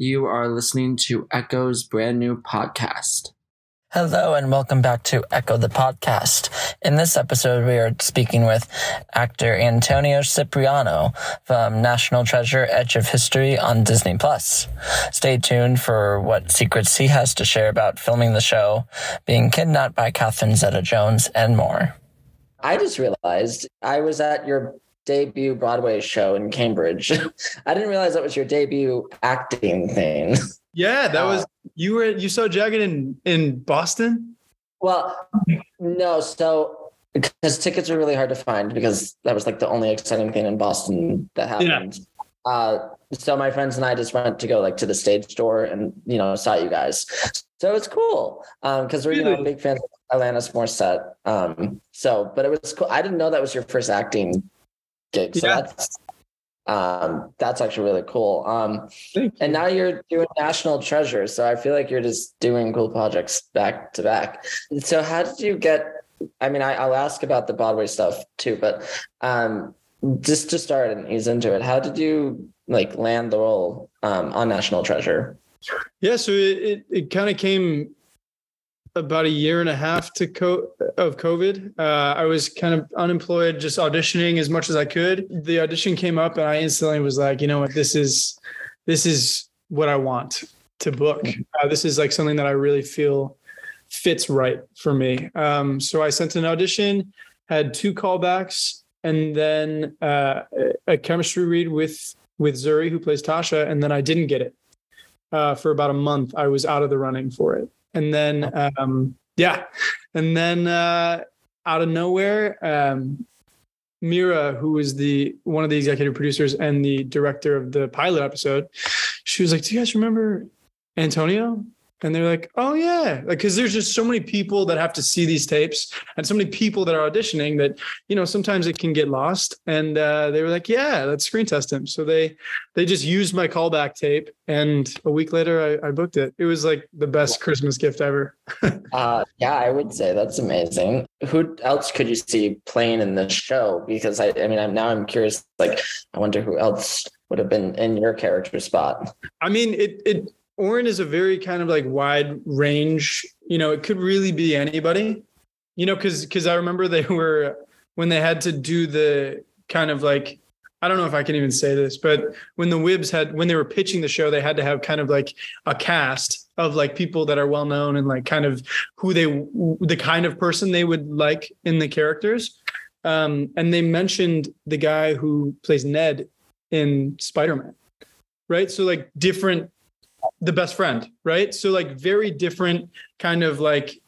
You are listening to Echo's brand new podcast. Hello and welcome back to Echo the Podcast. In this episode, we are speaking with actor Antonio Cipriano from National Treasure Edge of History on Disney Plus. Stay tuned for what secrets he has to share about filming the show, being kidnapped by Catherine Zeta Jones, and more. I just realized I was at your debut Broadway show in Cambridge. I didn't realize that was your debut acting thing. Yeah, that was you were you saw Jagged in in Boston. Well, no, so because tickets are really hard to find because that was like the only exciting thing in Boston that happened. Yeah. Uh, so my friends and I just went to go like to the stage door and you know saw you guys. So it's cool because um, we're you know big fans of Alanis Morissette. Um, so, but it was cool. I didn't know that was your first acting gig. So yeah. that's um, that's actually really cool. Um, and now you're doing National Treasure, so I feel like you're just doing cool projects back to back. So how did you get? I mean, I, will ask about the Broadway stuff too, but um, just to start and ease into it, how did you like land the role um, on National Treasure? Yeah, so it it, it kind of came about a year and a half to co- of COVID. Uh, I was kind of unemployed, just auditioning as much as I could. The audition came up, and I instantly was like, you know what, this is this is what I want to book. Uh, this is like something that I really feel fits right for me. Um, so I sent an audition, had two callbacks, and then uh, a chemistry read with with Zuri, who plays Tasha, and then I didn't get it. Uh, for about a month, I was out of the running for it and then um, yeah, and then uh, out of nowhere, um, Mira, who was the one of the executive producers and the director of the pilot episode, she was like, "Do you guys remember Antonio?" And they're like, "Oh yeah," like because there's just so many people that have to see these tapes, and so many people that are auditioning that you know sometimes it can get lost. And uh, they were like, "Yeah, let's screen test him." So they they just used my callback tape, and a week later, I, I booked it. It was like the best Christmas gift ever. uh, yeah, I would say that's amazing. Who else could you see playing in the show? Because I, I mean, I'm now I'm curious. Like, I wonder who else would have been in your character spot. I mean, it it Oren is a very kind of like wide range. You know, it could really be anybody. You know, because because I remember they were when they had to do the kind of like I don't know if I can even say this, but when the Wibs had when they were pitching the show, they had to have kind of like a cast of like people that are well known and like kind of who they the kind of person they would like in the characters. Um, and they mentioned the guy who plays Ned in Spider Man, right? So like different the best friend, right? So like very different kind of like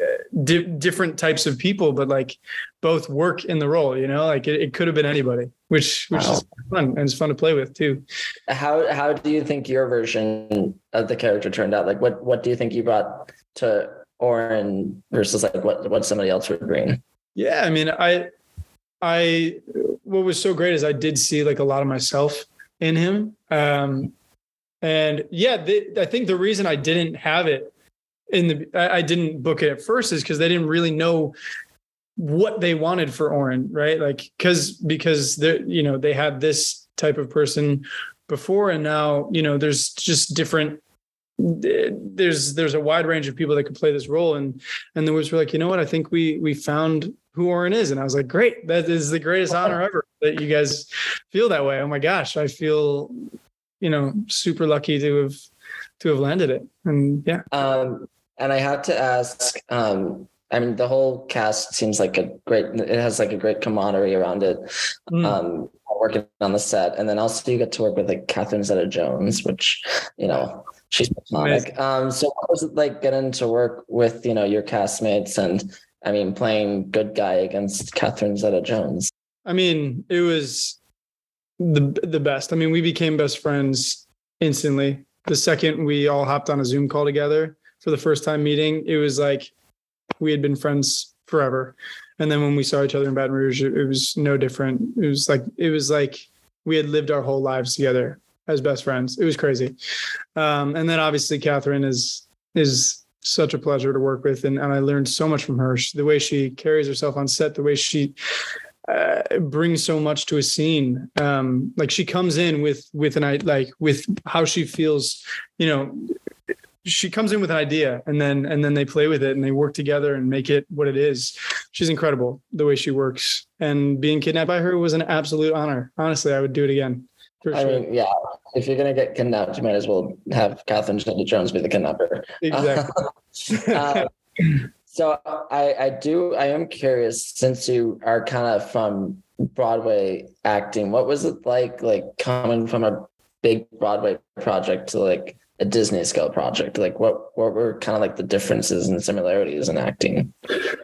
uh, di- different types of people, but like both work in the role. You know, like it, it could have been anybody, which which wow. is fun and it's fun to play with too. How how do you think your version of the character turned out? Like what what do you think you brought to Oren versus like what what somebody else would bring? Yeah, I mean, I I what was so great is I did see like a lot of myself in him. Um, and yeah, I think the reason I didn't have it in the, I, I didn't book it at first is because they didn't really know what they wanted for Oren, right? Like, cause, because they you know, they had this type of person before and now, you know, there's just different, there's, there's a wide range of people that could play this role. And, and the was were like, you know what? I think we, we found who Oren is. And I was like, great, that is the greatest honor ever that you guys feel that way. Oh my gosh. I feel you know super lucky to have to have landed it. And yeah. Um and i have to ask um i mean the whole cast seems like a great it has like a great camaraderie around it mm. um working on the set. And then also you get to work with like catherine zeta jones which you know she's iconic um so what was it like getting to work with you know your castmates and i mean playing good guy against catherine zeta jones i mean it was the the best. I mean, we became best friends instantly. The second we all hopped on a Zoom call together for the first time meeting, it was like we had been friends forever. And then when we saw each other in Baton Rouge, it, was no different. It was like it was like we had lived our whole lives together as best friends. It was crazy. Um, and then obviously Catherine is is such a pleasure to work with, and, and I learned so much from her. The way she carries herself on set, the way she uh, brings so much to a scene. Um, like she comes in with with an idea, like with how she feels, you know. She comes in with an idea and then and then they play with it and they work together and make it what it is. She's incredible the way she works. And being kidnapped by her was an absolute honor. Honestly, I would do it again. I sure. mean, yeah. If you're gonna get kidnapped, you might as well have Catherine Zeta-Jones be the kidnapper. Exactly. uh, so I, I do I am curious since you are kind of from Broadway acting, what was it like like coming from a big Broadway project to like a Disney scale project? Like what what were kind of like the differences and similarities in acting?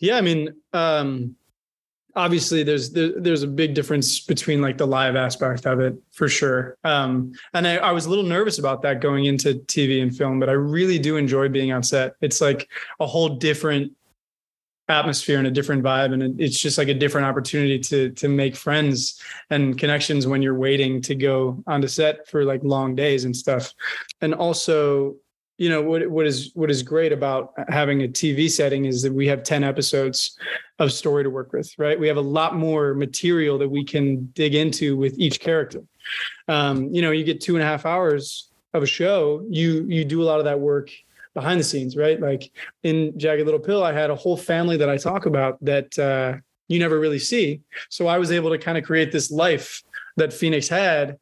Yeah, I mean, um obviously there's there, there's a big difference between like the live aspect of it for sure. Um and I, I was a little nervous about that going into tv and film but i really do enjoy being on set. It's like a whole different atmosphere and a different vibe and it's just like a different opportunity to to make friends and connections when you're waiting to go onto set for like long days and stuff. And also you know what what is what is great about having a TV setting is that we have 10 episodes of story to work with right? We have a lot more material that we can dig into with each character. Um, you know you get two and a half hours of a show you you do a lot of that work behind the scenes right? Like in jagged little pill i had a whole family that i talk about that uh, you never really see. So i was able to kind of create this life that phoenix had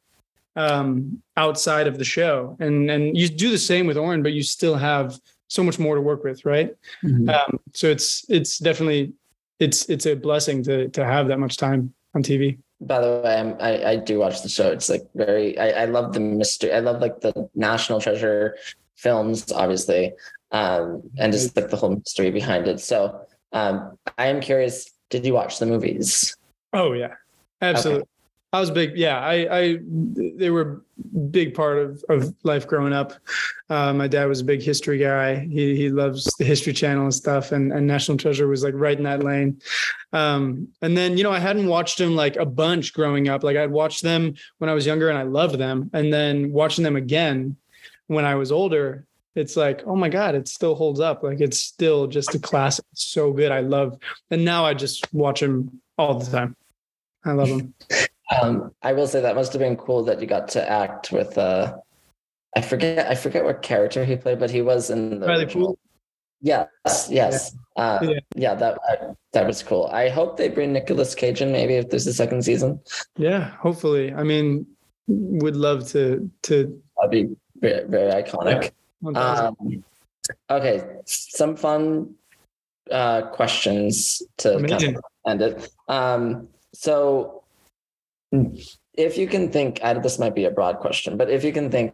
um, outside of the show. And and you do the same with Oren, but you still have so much more to work with, right? Mm-hmm. Um, so it's it's definitely it's it's a blessing to to have that much time on TV. By the way, I'm, i I do watch the show. It's like very I, I love the mystery. I love like the National Treasure films, obviously, um, and just like the whole mystery behind it. So um, I am curious. Did you watch the movies? Oh yeah, absolutely. Okay. I was big. Yeah, I, I, they were big part of, of life growing up. Uh, my dad was a big history guy. He, he loves the history channel and stuff. And, and National Treasure was like right in that lane. Um, and then, you know, I hadn't watched them like a bunch growing up. Like I'd watched them when I was younger and I loved them. And then watching them again when I was older, it's like, oh my God, it still holds up. Like it's still just a classic. It's so good. I love, and now I just watch them all the time. I love them. Um, I will say that must have been cool that you got to act with. Uh, I forget. I forget what character he played, but he was in the. Riley Poole. Yes, yes, yeah. Uh, yeah. yeah. That uh, that was cool. I hope they bring Nicolas Cage in maybe if there's a second season. Yeah, hopefully. I mean, would love to to. That'd be very, very iconic. Yeah. Um, okay, some fun uh, questions to kind of end it. Um, so if you can think, this might be a broad question, but if you can think,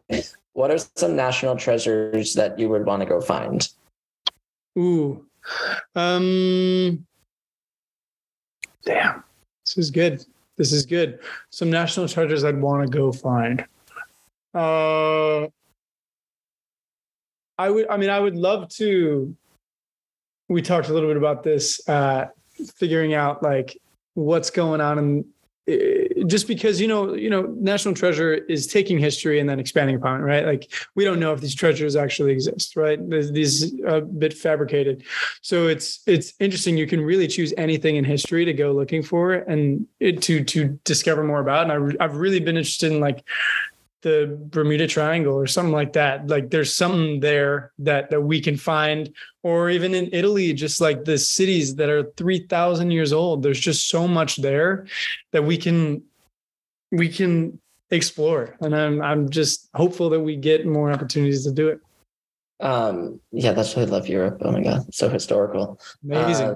what are some national treasures that you would want to go find? Ooh, um, damn, this is good. This is good. Some national treasures I'd want to go find. Uh, I would. I mean, I would love to. We talked a little bit about this, uh, figuring out like what's going on in Eh, just because you know you know national treasure is taking history and then expanding upon it right? Like we don't know if these treasures actually exist right? These are a bit fabricated. So it's it's interesting. You can really choose anything in history to go looking for and it, to to discover more about. And I, i've really been interested in like the Bermuda Triangle or something like that. Like there's something there that that we can find, or even in Italy, just like the cities that are three thousand years old. There's just so much there that we can we can explore, and I'm I'm just hopeful that we get more opportunities to do it. Um, yeah, that's why I love Europe. Oh my god, so historical, amazing.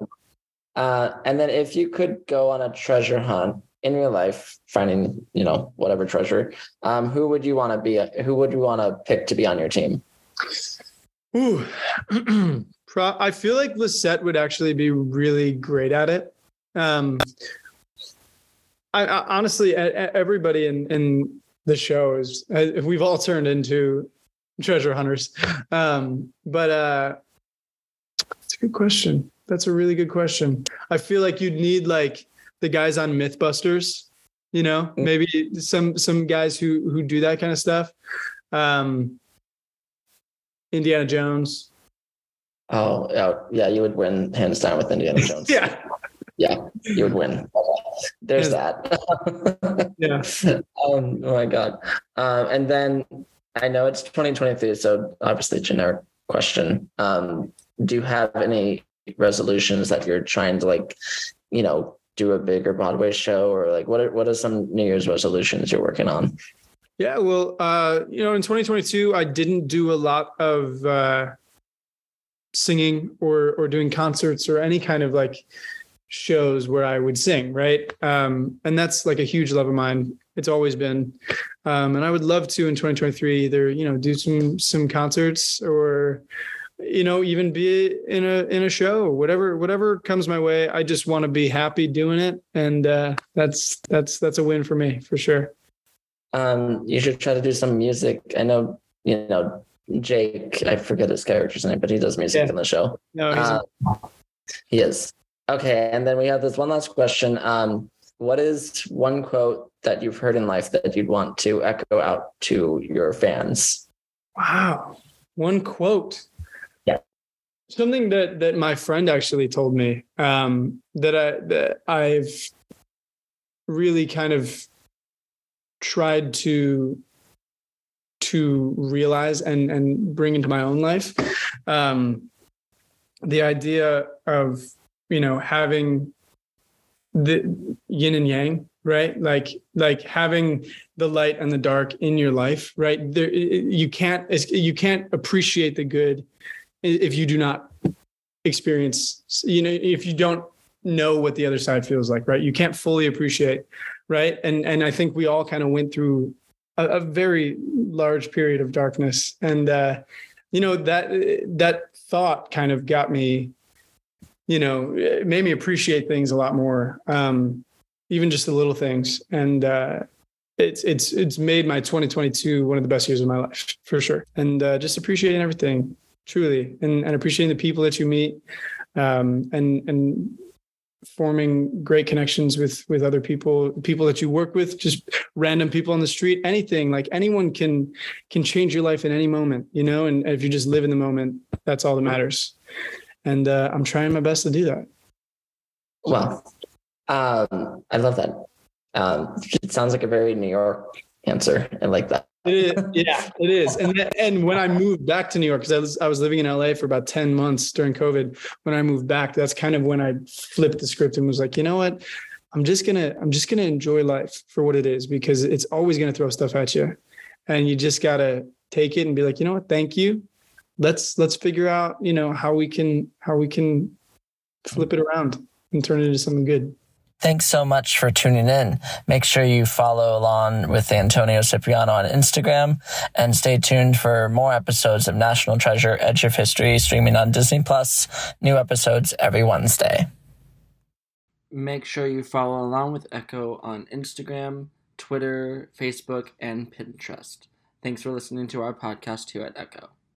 Uh, uh, and then if you could go on a treasure hunt in real life finding you know whatever treasure um, who would you want to be who would you want to pick to be on your team? Ooh. i feel like lisette would actually be really great at it. Um, I, I, honestly everybody in in the show is if we've all turned into treasure hunters. Um, but uh it's a good question. That's a really good question. I feel like you'd need like the guys on Mythbusters, you know, mm. maybe some some guys who who do that kind of stuff. Um, Indiana Jones. Oh, yeah, you would win hands down with Indiana Jones. yeah, yeah, you would win. there's that. yeah. Um, oh my god. Um, and then I know it's 2023, so obviously generic question. Um, do you have any resolutions that you're trying to like, you know, do a bigger Broadway show or like what are what are some New Year's resolutions you're working on? Yeah, well, uh, you know, in 2022, I didn't do a lot of uh, singing or or doing concerts or any kind of like shows where I would sing, right? Um, and that's like a huge love of mine. It's always been, um, and I would love to in 2023 either you know do some some concerts or you know even be in a in a show whatever whatever comes my way i just want to be happy doing it. And uh that's that's that's a win for me for sure. Um you should try to do some music. I know you know jake i forget his character's name but he does music Yeah. in the show. No he's Uh, he is. Okay and then we have this one last question. Um what is one quote that you've heard in life that you'd want to echo out to your fans? Wow. One quote. Something that that my friend actually told me um that i that i've really kind of tried to to realize and and bring into my own life. Um the idea of you know having the yin and yang right? Like like having the light and the dark in your life right? There you can't you can't appreciate the good if you do not experience you know if you don't know what the other side feels like right? You can't fully appreciate right? And and i think we all kind of went through a, a very large period of darkness. And uh you know that that thought kind of got me you know it made me appreciate things a lot more um even just the little things. And uh it's it's it's made my 2022 one of the best years of my life for sure. And uh, just appreciating everything truly. And, and appreciating the people that you meet um, and and forming great connections with with other people people that you work with just random people on the street anything. Like anyone can can change your life in any moment you know? And if you just live in the moment that's all that matters. And uh, i'm trying my best to do that. Well, um, I love that. Um, it sounds like a very New York answer. I like that. It is, yeah, it is. And and when I moved back to New York, because I was I was living in LA for about ten months during COVID. When I moved back, that's kind of when I flipped the script and was like, you know what, I'm just gonna I'm just gonna enjoy life for what it is because it's always gonna throw stuff at you, and you just gotta take it and be like, you know what, thank you. Let's let's figure out you know how we can how we can flip it around and turn it into something good. Thanks so much for tuning in. Make sure you follow along with Antonio Cipriano on Instagram and stay tuned for more episodes of National Treasure Edge of History streaming on Disney Plus. New episodes every Wednesday. Make sure you follow along with Echo on Instagram, Twitter, Facebook, and Pinterest. Thanks for listening to our podcast here at Echo.